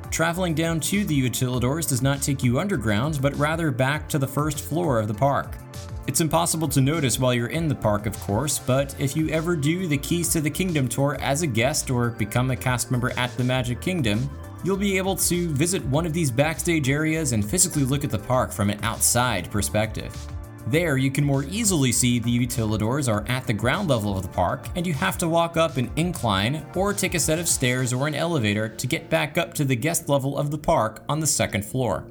Traveling down to the utilidors does not take you underground, but rather back to the first floor of the park. It's impossible to notice while you're in the park, of course, but if you ever do the Keys to the Kingdom tour as a guest or become a cast member at the Magic Kingdom, you'll be able to visit one of these backstage areas and physically look at the park from an outside perspective. There, you can more easily see the utilidors are at the ground level of the park, and you have to walk up an incline or take a set of stairs or an elevator to get back up to the guest level of the park on the second floor.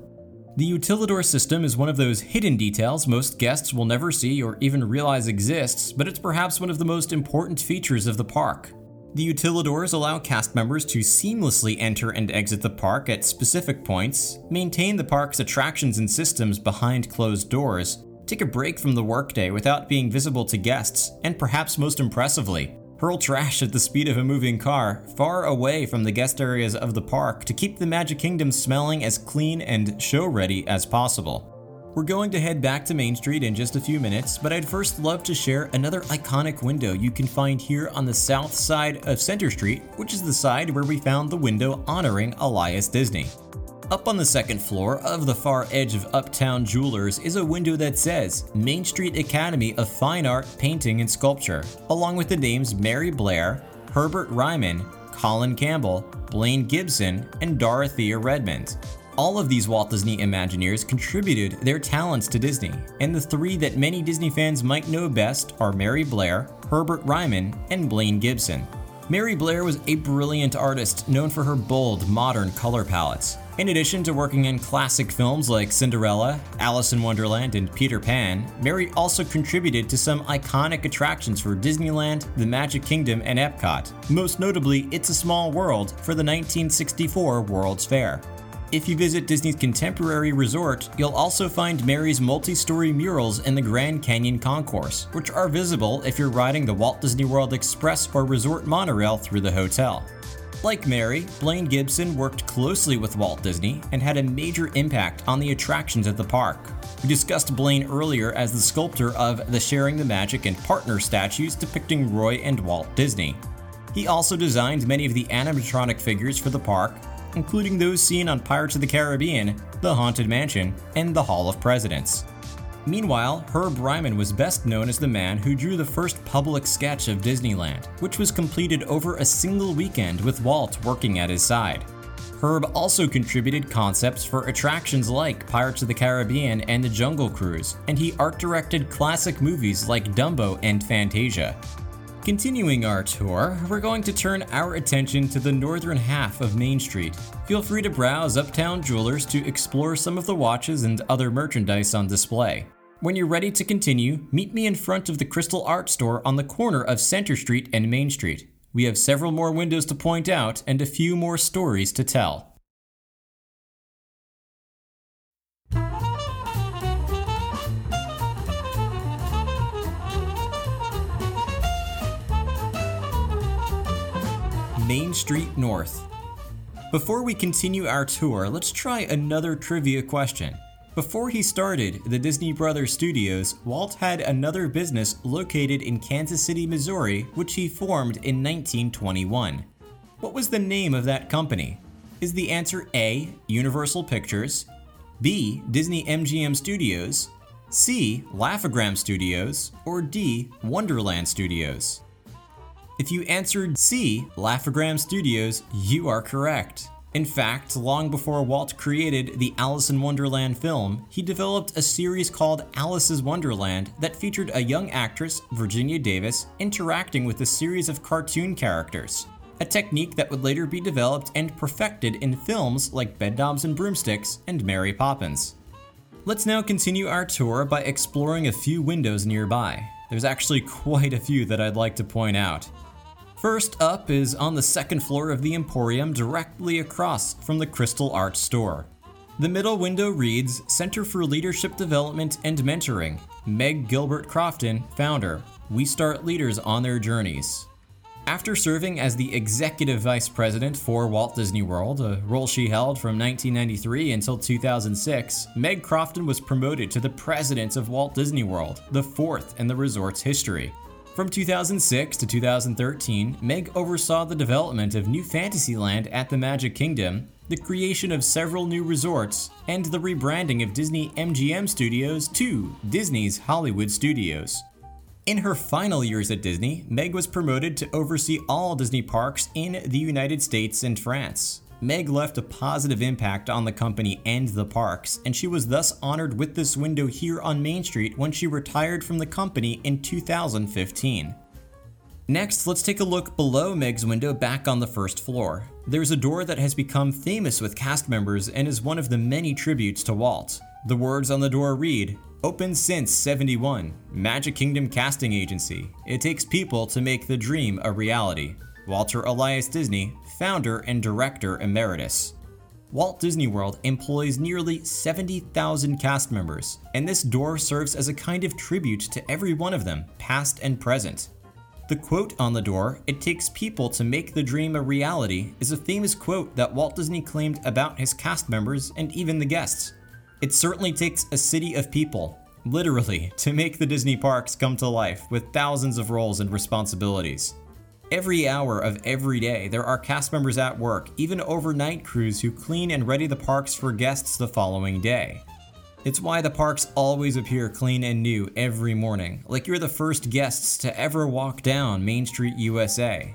The utilidor system is one of those hidden details most guests will never see or even realize exists, but it's perhaps one of the most important features of the park. The utilidors allow cast members to seamlessly enter and exit the park at specific points, maintain the park's attractions and systems behind closed doors, take a break from the workday without being visible to guests, and perhaps most impressively, hurl trash at the speed of a moving car far away from the guest areas of the park to keep the Magic Kingdom smelling as clean and show ready as possible. We're going to head back to Main Street in just a few minutes, but I'd first love to share another iconic window you can find here on the south side of Center Street, which is the side where we found the window honoring Elias Disney. Up on the second floor of the far edge of Uptown Jewelers is a window that says Main Street Academy of Fine Art, Painting and Sculpture, along with the names Mary Blair, Herbert Ryman, Collin Campbell, Blaine Gibson, and Dorothea Redmond. All of these Walt Disney Imagineers contributed their talents to Disney, and the three that many Disney fans might know best are Mary Blair, Herbert Ryman, and Blaine Gibson. Mary Blair was a brilliant artist known for her bold, modern color palettes. In addition to working in classic films like Cinderella, Alice in Wonderland, and Peter Pan, Mary also contributed to some iconic attractions for Disneyland, the Magic Kingdom, and Epcot, most notably It's a Small World for the 1964 World's Fair. If you visit Disney's contemporary resort, you'll also find Mary's multi story murals in the Grand Canyon Concourse, which are visible if you're riding the Walt Disney World Express or Resort monorail through the hotel. Like Mary, Blaine Gibson worked closely with Walt Disney and had a major impact on the attractions at the park. We discussed Blaine earlier as the sculptor of the Sharing the Magic and Partner statues depicting Roy and Walt Disney. He also designed many of the animatronic figures for the park, including those seen on Pirates of the Caribbean, The Haunted Mansion, and the Hall of Presidents. Meanwhile, Herb Ryman was best known as the man who drew the first public sketch of Disneyland, which was completed over a single weekend with Walt working at his side. Herb also contributed concepts for attractions like Pirates of the Caribbean and The Jungle Cruise, and he art directed classic movies like Dumbo and Fantasia. Continuing our tour, we're going to turn our attention to the northern half of Main Street. Feel free to browse Uptown Jewelers to explore some of the watches and other merchandise on display. When you're ready to continue, meet me in front of the Crystal Art Store on the corner of Center Street and Main Street. We have several more windows to point out and a few more stories to tell. Main Street North. Before we continue our tour, let's try another trivia question. Before he started the Disney Brothers Studios, Walt had another business located in Kansas City, Missouri, which he formed in 1921. What was the name of that company? Is the answer A, Universal Pictures, B, Disney MGM Studios, C, Laugh-O-Gram Studios, or D, Wonderland Studios? If you answered C, Laugh-O-Gram Studios, you are correct. In fact, long before Walt created the Alice in Wonderland film, he developed a series called Alice's Wonderland that featured a young actress, Virginia Davis, interacting with a series of cartoon characters. A technique that would later be developed and perfected in films like Bedknobs and Broomsticks and Mary Poppins. Let's now continue our tour by exploring a few windows nearby. There's actually quite a few that I'd like to point out. First up is on the second floor of the Emporium directly across from the Crystal Art Store. The middle window reads Center for Leadership Development and Mentoring, Meg Gilbert Crofton, founder. We start leaders on their journeys. After serving as the executive vice president for Walt Disney World, a role she held from 1993 until 2006, Meg Crofton was promoted to the president of Walt Disney World, the fourth in the resort's history. From 2006 to 2013, Meg oversaw the development of New Fantasyland at the Magic Kingdom, the creation of several new resorts, and the rebranding of Disney MGM Studios to Disney's Hollywood Studios. In her final years at Disney, Meg was promoted to oversee all Disney parks in the United States and France. Meg left a positive impact on the company and the parks, and she was thus honored with this window here on Main Street when she retired from the company in 2015. Next, let's take a look below Meg's window back on the first floor. There's a door that has become famous with cast members and is one of the many tributes to Walt. The words on the door read, Open since 71, Magic Kingdom Casting Agency. It takes people to make the dream a reality. Walter Elias Disney, founder and director emeritus. Walt Disney World employs nearly 70,000 cast members, and this door serves as a kind of tribute to every one of them, past and present. The quote on the door, it takes people to make the dream a reality, is a famous quote that Walt Disney claimed about his cast members and even the guests. It certainly takes a city of people, literally, to make the Disney parks come to life with thousands of roles and responsibilities. Every hour of every day, there are cast members at work, even overnight crews who clean and ready the parks for guests the following day. It's why the parks always appear clean and new every morning, like you're the first guests to ever walk down Main Street, USA.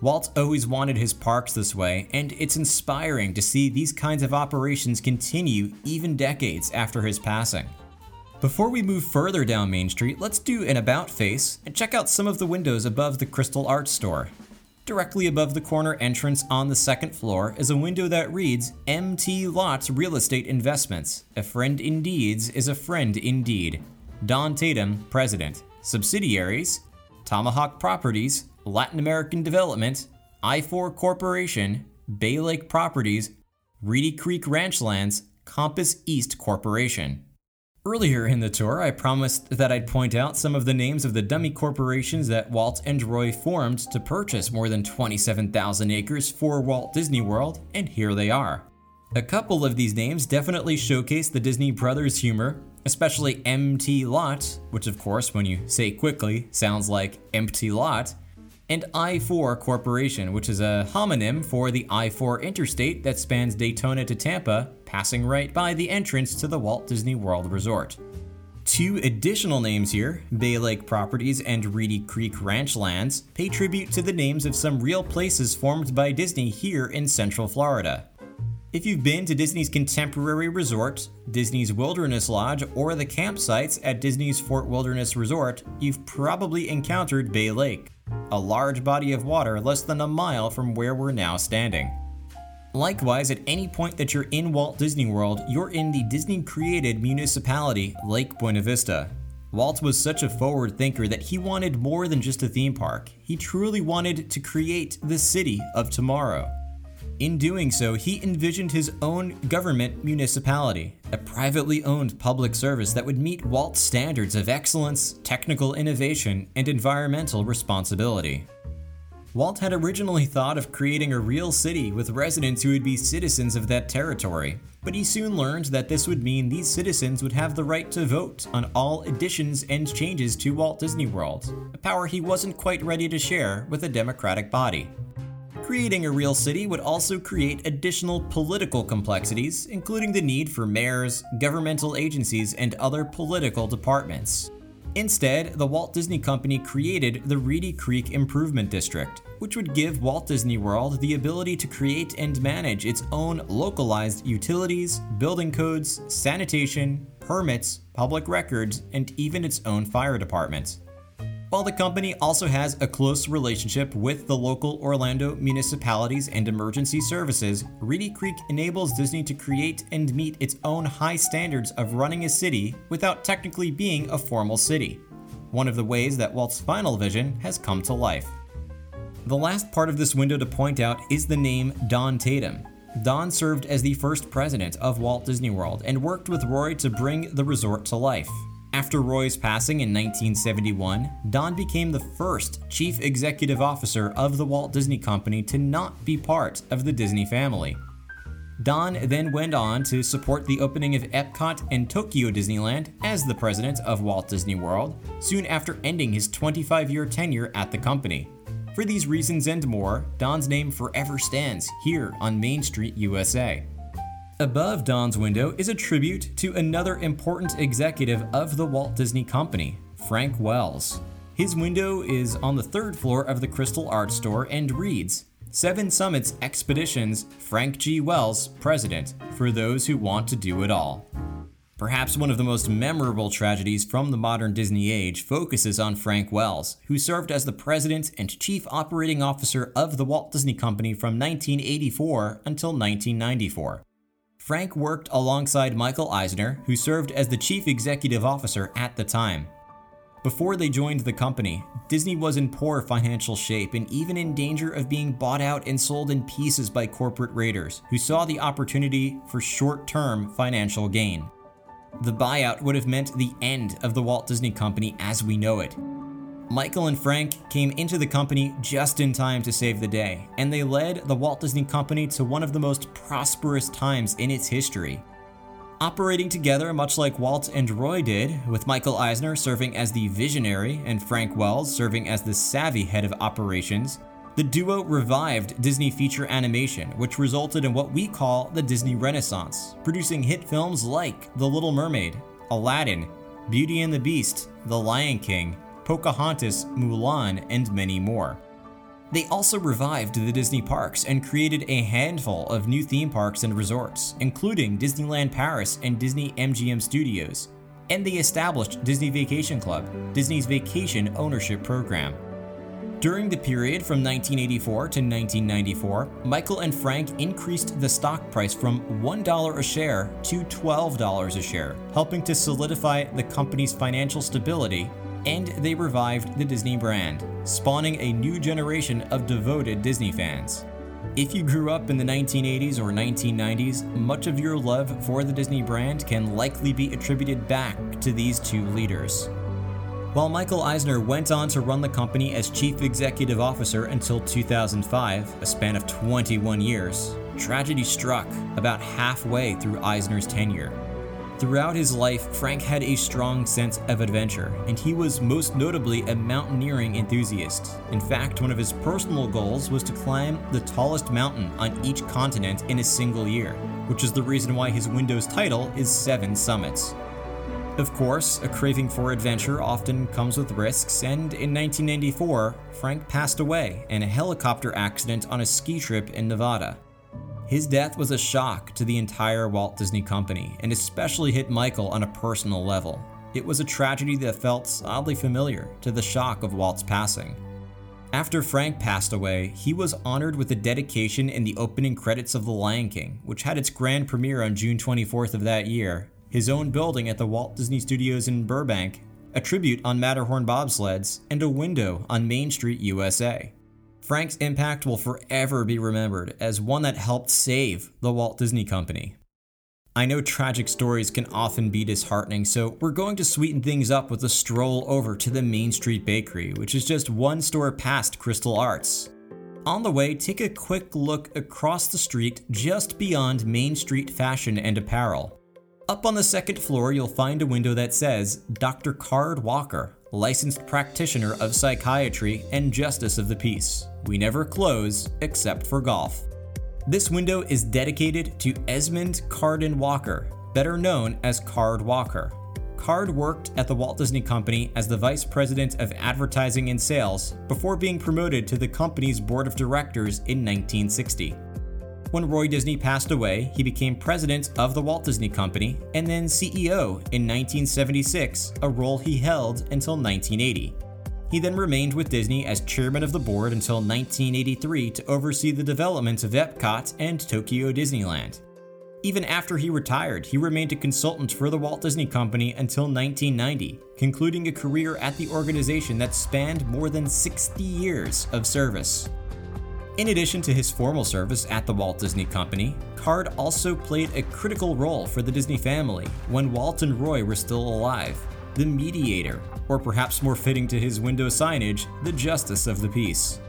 Walt always wanted his parks this way, and it's inspiring to see these kinds of operations continue even decades after his passing. Before we move further down Main Street, let's do an about face and check out some of the windows above the Crystal Art Store. Directly above the corner entrance on the second floor is a window that reads MT Lots Real Estate Investments. A friend in deeds is a friend indeed. Don Tatum, President. Subsidiaries Tomahawk Properties, Latin American Development, I4 Corporation, Bay Lake Properties, Reedy Creek Ranchlands, Compass East Corporation. Earlier in the tour, I promised that I'd point out some of the names of the dummy corporations that Walt and Roy formed to purchase more than 27,000 acres for Walt Disney World, and here they are. A couple of these names definitely showcase the Disney Brothers humor, especially MT Lot, which of course, when you say quickly, sounds like empty lot, and I 4 Corporation, which is a homonym for the I 4 interstate that spans Daytona to Tampa, passing right by the entrance to the Walt Disney World Resort. Two additional names here, Bay Lake Properties and Reedy Creek Ranchlands, pay tribute to the names of some real places formed by Disney here in Central Florida. If you've been to Disney's Contemporary Resort, Disney's Wilderness Lodge, or the campsites at Disney's Fort Wilderness Resort, you've probably encountered Bay Lake. a large body of water less than a mile from where we're now standing. Likewise, at any point that you're in Walt Disney World, you're in the Disney created municipality, Lake Buena Vista. Walt was such a forward thinker that he wanted more than just a theme park. He truly wanted to create the city of tomorrow. In doing so, he envisioned his own government municipality, a privately owned public service that would meet Walt's standards of excellence, technical innovation, and environmental responsibility. Walt had originally thought of creating a real city with residents who would be citizens of that territory, but he soon learned that this would mean these citizens would have the right to vote on all additions and changes to Walt Disney World, a power he wasn't quite ready to share with a democratic body. Creating a real city would also create additional political complexities, including the need for mayors, governmental agencies, and other political departments. Instead, the Walt Disney Company created the Reedy Creek Improvement District, which would give Walt Disney World the ability to create and manage its own localized utilities, building codes, sanitation, permits, public records, and even its own fire department. While the company also has a close relationship with the local Orlando municipalities and emergency services, Reedy Creek enables Disney to create and meet its own high standards of running a city without technically being a formal city. One of the ways that Walt's final vision has come to life. The last part of this window to point out is the name Don Tatum. Don served as the first president of Walt Disney World and worked with Roy to bring the resort to life. After Roy's passing in 1971, Don became the first chief executive officer of the Walt Disney Company to not be part of the Disney family. Don then went on to support the opening of Epcot and Tokyo Disneyland as the president of Walt Disney World, soon after ending his 25 year tenure at the company. For these reasons and more, Don's name forever stands here on Main Street, USA. Above Don's window is a tribute to another important executive of the Walt Disney Company, Frank Wells. His window is on the third floor of the Crystal Art Store and reads Seven Summits Expeditions, Frank G. Wells, President, for those who want to do it all. Perhaps one of the most memorable tragedies from the modern Disney age focuses on Frank Wells, who served as the president and chief operating officer of the Walt Disney Company from 1984 until 1994. Frank worked alongside Michael Eisner, who served as the chief executive officer at the time. Before they joined the company, Disney was in poor financial shape and even in danger of being bought out and sold in pieces by corporate raiders who saw the opportunity for short term financial gain. The buyout would have meant the end of the Walt Disney Company as we know it, Michael and Frank came into the company just in time to save the day, and they led the Walt Disney Company to one of the most prosperous times in its history. Operating together much like Walt and Roy did, with Michael Eisner serving as the visionary and Frank Wells serving as the savvy head of operations, the duo revived Disney feature animation, which resulted in what we call the Disney Renaissance, producing hit films like The Little Mermaid, Aladdin, Beauty and the Beast, The Lion King, Pocahontas, Mulan, and many more. They also revived the Disney parks and created a handful of new theme parks and resorts, including Disneyland Paris and Disney MGM Studios. And they established Disney Vacation Club, Disney's vacation ownership program. During the period from 1984 to 1994, Michael and Frank increased the stock price from $1 a share to $12 a share, helping to solidify the company's financial stability and they revived the Disney brand, spawning a new generation of devoted Disney fans. If you grew up in the 1980s or 1990s, much of your love for the Disney brand can likely be attributed back to these two leaders. While Michael Eisner went on to run the company as chief executive officer until 2005, a span of 21 years, tragedy struck about halfway through Eisner's tenure. Throughout his life, Frank had a strong sense of adventure, and he was most notably a mountaineering enthusiast. In fact, one of his personal goals was to climb the tallest mountain on each continent in a single year, which is the reason why his Windows title is Seven Summits. Of course, a craving for adventure often comes with risks, and in 1994, Frank passed away in a helicopter accident on a ski trip in Nevada. His death was a shock to the entire Walt Disney Company, and especially hit Michael on a personal level. It was a tragedy that felt oddly familiar to the shock of Walt's passing. After Frank passed away, he was honored with a dedication in the opening credits of The Lion King, which had its grand premiere on June 24th of that year, his own building at the Walt Disney Studios in Burbank, a tribute on Matterhorn bobsleds, and a window on Main Street, USA. Frank's impact will forever be remembered as one that helped save the Walt Disney Company. I know tragic stories can often be disheartening, so we're going to sweeten things up with a stroll over to the Main Street Bakery, which is just one store past Crystal Arts. On the way, take a quick look across the street just beyond Main Street Fashion and Apparel. Up on the second floor, you'll find a window that says Dr. Card Walker, licensed practitioner of psychiatry and justice of the peace. We never close except for golf. This window is dedicated to Esmond Cardon Walker, better known as Card Walker. Card worked at the Walt Disney Company as the Vice President of Advertising and Sales before being promoted to the company's board of directors in 1960. When Roy Disney passed away, he became president of the Walt Disney Company and then CEO in 1976, a role he held until 1980. He then remained with Disney as chairman of the board until 1983 to oversee the development of Epcot and Tokyo Disneyland. Even after he retired, he remained a consultant for the Walt Disney Company until 1990, concluding a career at the organization that spanned more than 60 years of service. In addition to his formal service at the Walt Disney Company, Card also played a critical role for the Disney family when Walt and Roy were still alive, the mediator, or perhaps more fitting to his window signage, the justice of the peace.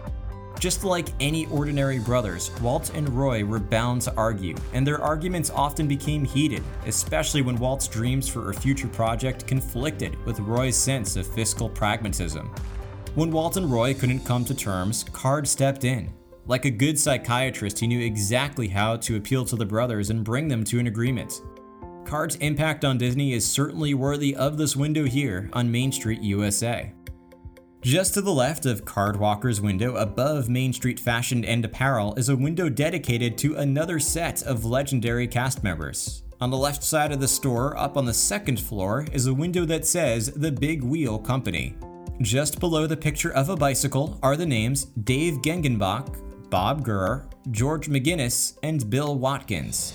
Just like any ordinary brothers, Walt and Roy were bound to argue, and their arguments often became heated, especially when Walt's dreams for a future project conflicted with Roy's sense of fiscal pragmatism. When Walt and Roy couldn't come to terms, Card stepped in. Like a good psychiatrist, he knew exactly how to appeal to the brothers and bring them to an agreement. Card's impact on Disney is certainly worthy of this window here on Main Street, USA. Just to the left of Card Walker's window above Main Street Fashion and Apparel is a window dedicated to another set of legendary cast members. On the left side of the store, up on the second floor, is a window that says The Big Wheel Company. Just below the picture of a bicycle are the names Dave Gengenbach, Bob Gurr, George McGinnis, and Bill Watkins.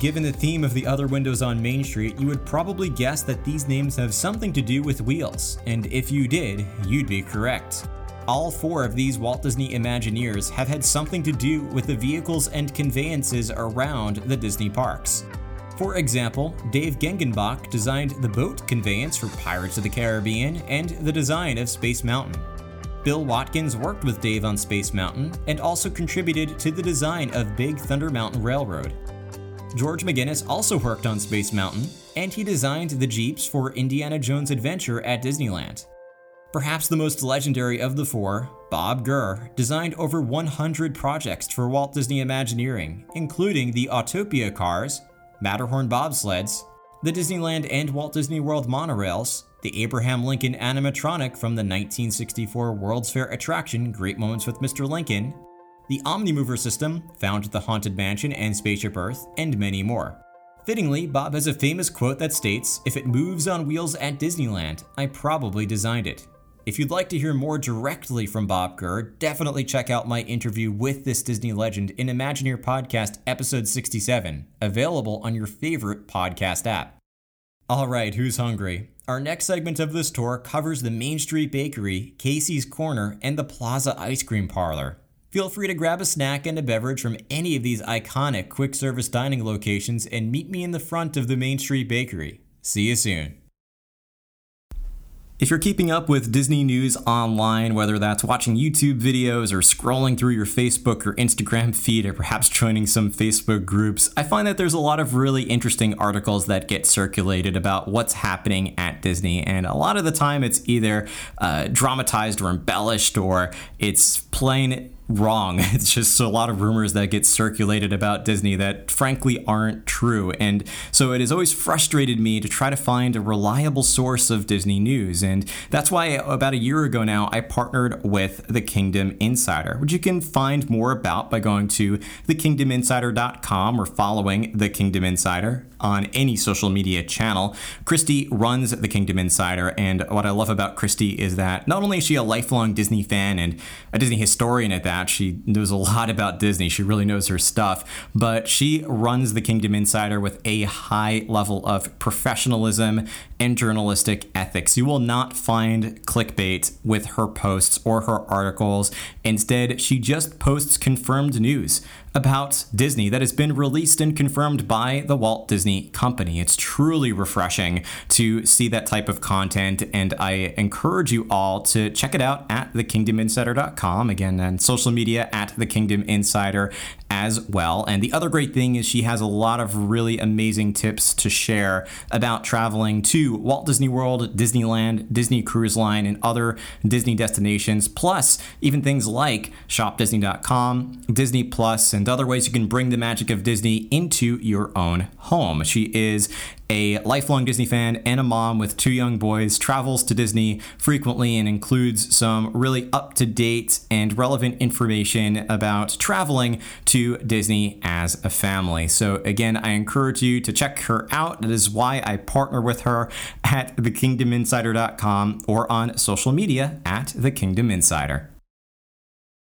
Given the theme of the other windows on Main Street, you would probably guess that these names have something to do with wheels, and if you did, you'd be correct. All four of these Walt Disney Imagineers have had something to do with the vehicles and conveyances around the Disney parks. For example, Dave Gengenbach designed the boat conveyance for Pirates of the Caribbean and the design of Space Mountain. Bill Watkins worked with Dave on Space Mountain and also contributed to the design of Big Thunder Mountain Railroad. George McGinnis also worked on Space Mountain, and he designed the Jeeps for Indiana Jones Adventure at Disneyland. Perhaps the most legendary of the four, Bob Gurr designed over 100 projects for Walt Disney Imagineering, including the Autopia cars, Matterhorn bobsleds, the Disneyland and Walt Disney World monorails, the Abraham Lincoln animatronic from the 1964 World's Fair attraction Great Moments with Mr. Lincoln, the Omnimover system, found at the Haunted Mansion and Spaceship Earth, and many more. Fittingly, Bob has a famous quote that states, If it moves on wheels at Disneyland, I probably designed it. If you'd like to hear more directly from Bob Gurr, definitely check out my interview with this Disney legend in Imagineer Podcast episode 67, available on your favorite podcast app. Alright, who's hungry? Our next segment of this tour covers the Main Street Bakery, Casey's Corner, and the Plaza Ice Cream Parlor. Feel free to grab a snack and a beverage from any of these iconic quick service dining locations and meet me in the front of the Main Street Bakery. See you soon. If you're keeping up with Disney news online, whether that's watching YouTube videos or scrolling through your Facebook or Instagram feed or perhaps joining some Facebook groups, I find that there's a lot of really interesting articles that get circulated about what's happening at Disney. And a lot of the time it's either uh, dramatized or embellished or it's plain wrong. It's just a lot of rumors that get circulated about Disney that frankly aren't true. And so it has always frustrated me to try to find a reliable source of Disney news. And that's why about a year ago now, I partnered with The Kingdom Insider, which you can find more about by going to thekingdominsider.com or following The Kingdom Insider on any social media channel. Christy runs The Kingdom Insider. And what I love about Christy is that not only is she a lifelong Disney fan and a Disney historian at that, she knows a lot about Disney. She really knows her stuff. But she runs the Kingdom Insider with a high level of professionalism and journalistic ethics. You will not find clickbait with her posts or her articles. Instead, she just posts confirmed news about Disney that has been released and confirmed by the Walt Disney Company. It's truly refreshing to see that type of content, and I encourage you all to check it out at thekingdominsider.com. Again, and social media at The Kingdom Insider as well. And the other great thing is she has a lot of really amazing tips to share about traveling to Walt Disney World, Disneyland, Disney Cruise Line, and other Disney destinations, plus even things like shopdisney.com, Disney Plus, and other ways you can bring the magic of Disney into your own home. She is a lifelong Disney fan and a mom with two young boys, travels to Disney frequently and includes some really up to date and relevant information about traveling to Disney as a family. So, again, I encourage you to check her out. That is why I partner with her at thekingdominsider.com or on social media at The Kingdom Insider.